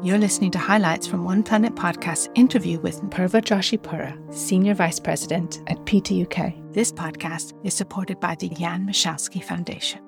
You're listening to highlights from One Planet Podcast's interview with Poorva Joshipura, Senior Vice President at PETA UK. This podcast is supported by the Jan Michalski Foundation.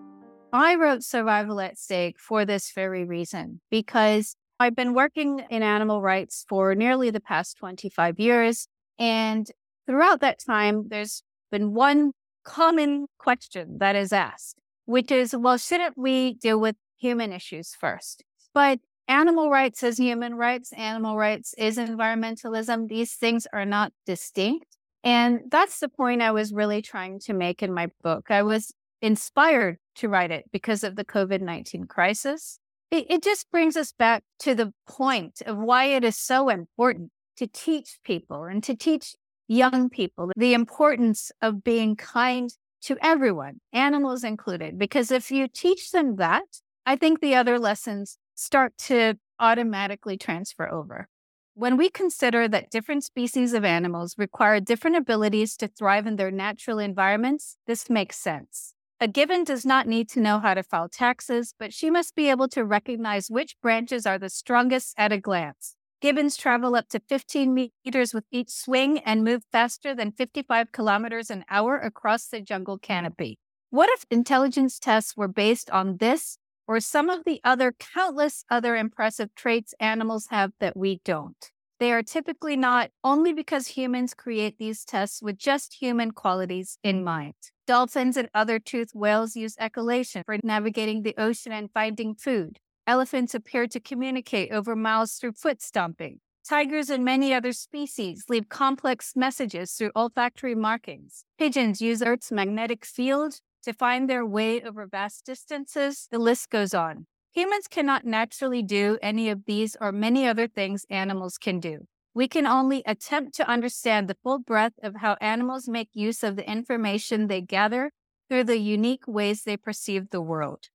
I wrote Survival at Stake for this very reason because I've been working in animal rights for nearly the past 25 years. And throughout that time, there's been one common question that is asked, which is, well, shouldn't we deal with human issues first? But animal rights is human rights, animal rights is environmentalism. These things are not distinct. And that's the point I was really trying to make in my book. I was inspired to write it because of the COVID 19 crisis. It, it just brings us back to the point of why it is so important to teach people and to teach young people the importance of being kind to everyone, animals included. Because if you teach them that, I think the other lessons start to automatically transfer over. When we consider that different species of animals require different abilities to thrive in their natural environments, this makes sense. A gibbon does not need to know how to file taxes, but she must be able to recognize which branches are the strongest at a glance. Gibbons travel up to 15 meters with each swing and move faster than 55 kilometers an hour across the jungle canopy. What if intelligence tests were based on this or some of the other countless other impressive traits animals have that we don't? They are typically not only because humans create these tests with just human qualities in mind. Dolphins and other toothed whales use echolocation for navigating the ocean and finding food. Elephants appear to communicate over miles through foot stomping. Tigers and many other species leave complex messages through olfactory markings. Pigeons use Earth's magnetic field to find their way over vast distances. The list goes on. Humans cannot naturally do any of these or many other things animals can do. We can only attempt to understand the full breadth of how animals make use of the information they gather through the unique ways they perceive the world.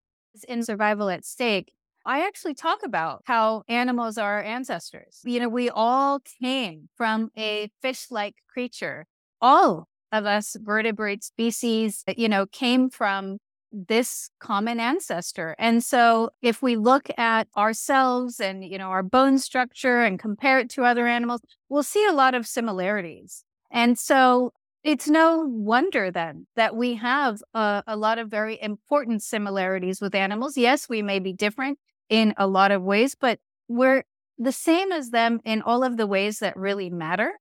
In Survival at Stake, I actually talk about how animals are our ancestors. You know, we all came from a fish like creature. All of us vertebrate species, eh, you know, came from this common ancestor. And so if we look at ourselves and, you know, our bone structure and compare it to other animals, we'll see a lot of similarities. And so it's no wonder then that we have a, a lot of very important similarities with animals. Yes, we may be different in a lot of ways, but we're the same as them in all of the ways that really matter.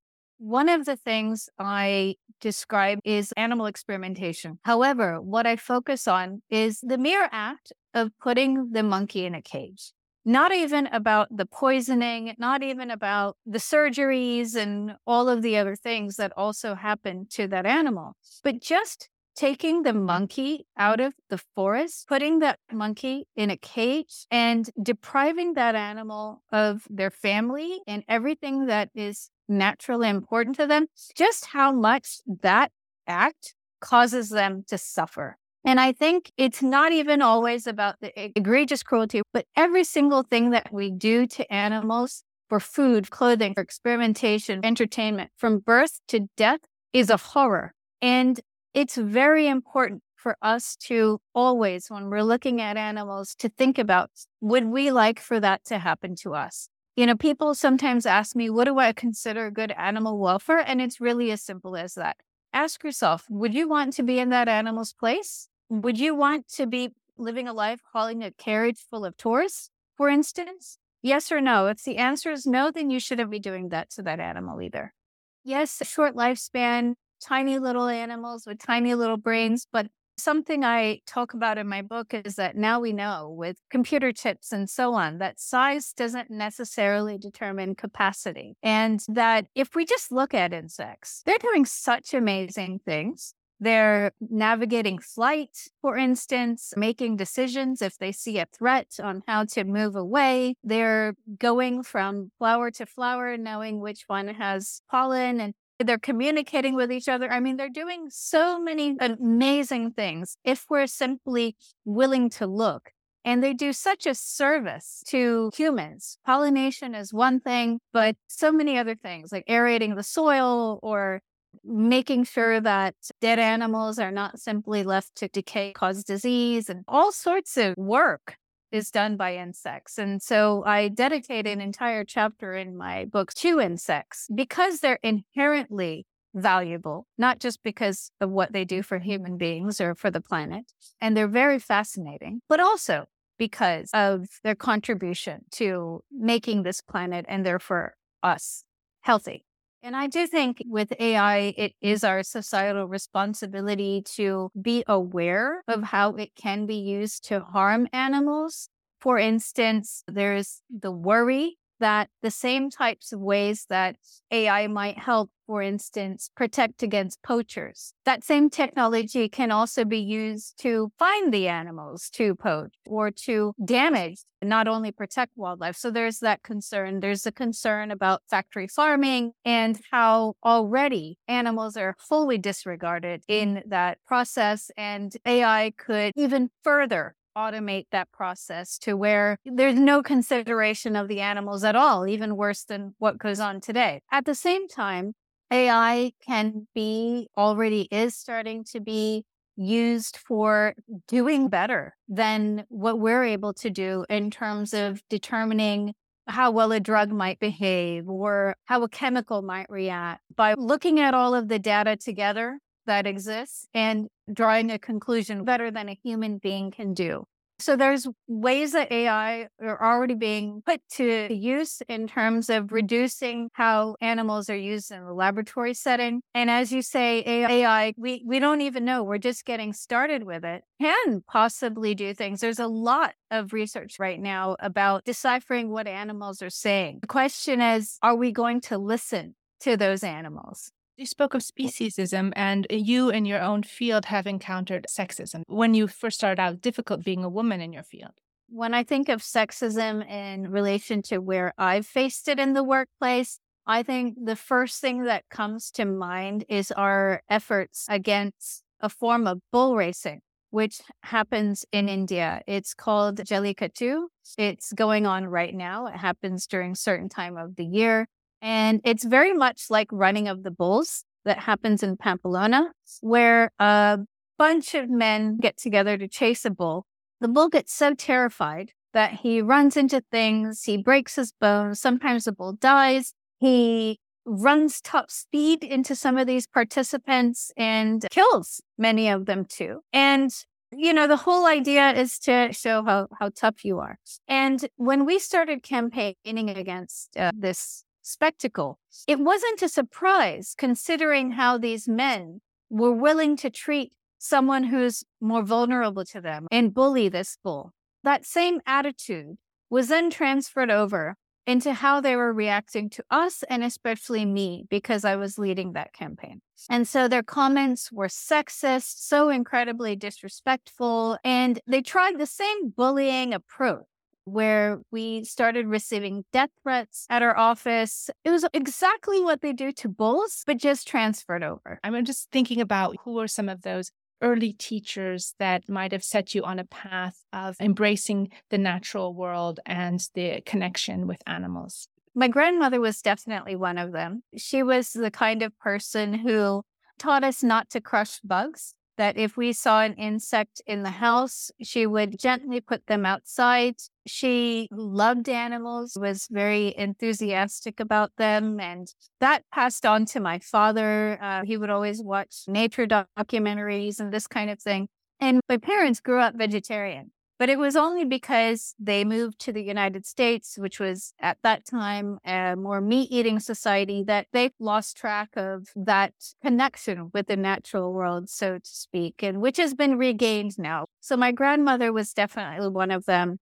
One of the things I describe is animal experimentation. However, what I focus on is the mere act of putting the monkey in a cage. Not even about the poisoning, not even about the surgeries and all of the other things that also happen to that animal, but just taking the monkey out of the forest, putting that monkey in a cage, and depriving that animal of their family and everything that is naturally important to them, just how much that act causes them to suffer. And I think it's not even always about the egregious cruelty, but every single thing that we do to animals for food, clothing, for experimentation, entertainment, from birth to death is a horror. And it's very important for us to always, when we're looking at animals, to think about would we like for that to happen to us? You know, people sometimes ask me, what do I consider good animal welfare? And it's really as simple as that. Ask yourself, would you want to be in that animal's place? Would you want to be living a life hauling a carriage full of tourists, for instance? Yes or no? If the answer is no, then you shouldn't be doing that to that animal either. Yes, short lifespan, tiny little animals with tiny little brains, but Something I talk about in my book is that now we know with computer chips and so on that size doesn't necessarily determine capacity. And that if we just look at insects, they're doing such amazing things. They're navigating flight, for instance, making decisions if they see a threat on how to move away. They're going from flower to flower, knowing which one has pollen and they're communicating with each other. I mean, they're doing so many amazing things if we're simply willing to look. And they do such a service to humans. Pollination is one thing, but so many other things like aerating the soil or making sure that dead animals are not simply left to decay, cause disease, and all sorts of work is done by insects. And so I dedicate an entire chapter in my book to insects because they're inherently valuable, not just because of what they do for human beings or for the planet. And they're very fascinating, but also because of their contribution to making this planet and therefore us healthy. And I do think with AI, it is our societal responsibility to be aware of how it can be used to harm animals. For instance, there's the worry that the same types of ways that AI might help, for instance, protect against poachers, that same technology can also be used to find the animals to poach or to damage, not only protect wildlife. So there's that concern. There's a concern about factory farming and how already animals are fully disregarded in that process. And AI could even further automate that process to where there's no consideration of the animals at all, even worse than what goes on today. At the same time, AI can be already is starting to be used for doing better than what we're able to do in terms of determining how well a drug might behave or how a chemical might react by looking at all of the data together that exists and drawing a conclusion better than a human being can do. So there's ways that AI are already being put to use in terms of reducing how animals are used in the laboratory setting. And as you say, AI, we, we don't even know. We're just getting started with it. Can possibly do things. There's a lot of research right now about deciphering what animals are saying. The question is, are we going to listen to those animals? You spoke of speciesism, and you in your own field have encountered sexism when you first started out, difficult being a woman in your field. When I think of sexism in relation to where I've faced it in the workplace, I think the first thing that comes to mind is our efforts against a form of bull racing, which happens in India. It's called Jallikattu. It's going on right now. It happens during certain time of the year. And it's very much like running of the bulls that happens in Pamplona, where a bunch of men get together to chase a bull. The bull gets so terrified that he runs into things, he breaks his bones. Sometimes the bull dies. He runs top speed into some of these participants and kills many of them too. And you know the whole idea is to show how how tough you are and when we started campaigning against uh, this spectacle. It wasn't a surprise considering how these men were willing to treat someone who's more vulnerable to them and bully this bull. That same attitude was then transferred over into how they were reacting to us and especially me because I was leading that campaign. And so their comments were sexist, so incredibly disrespectful, and they tried the same bullying approach where we started receiving death threats at our office. It was exactly what they do to bulls, but just transferred over. I'm just thinking about who are some of those early teachers that might have set you on a path of embracing the natural world and the connection with animals. My grandmother was definitely one of them. She was the kind of person who taught us not to crush bugs that if we saw an insect in the house, she would gently put them outside. She loved animals, was very enthusiastic about them, and that passed on to my father. Uh, he would always watch nature documentaries and this kind of thing. And my parents grew up vegetarian. But it was only because they moved to the United States, which was at that time a more meat eating society, that they lost track of that connection with the natural world, so to speak, and which has been regained now. So my grandmother was definitely one of them.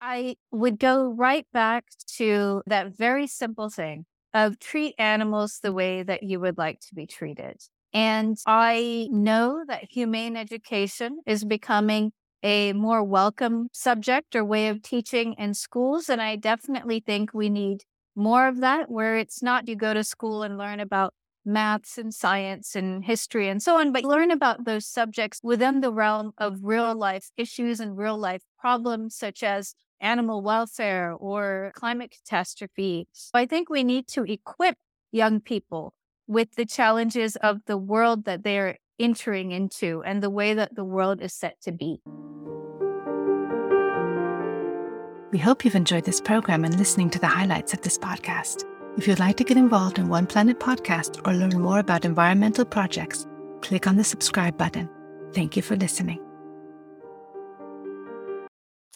I would go right back to that very simple thing of treat animals the way that you would like to be treated. And I know that humane education is becoming a more welcome subject or way of teaching in schools. And I definitely think we need more of that, where it's not you go to school and learn about maths and science and history and so on, but learn about those subjects within the realm of real life issues and real life problems, such as animal welfare or climate catastrophe. So I think we need to equip young people with the challenges of the world that they're entering into and the way that the world is set to be. We hope you've enjoyed this program and listening to the highlights of this podcast. If you'd like to get involved in One Planet podcast or learn more about environmental projects, click on the subscribe button. Thank you for listening.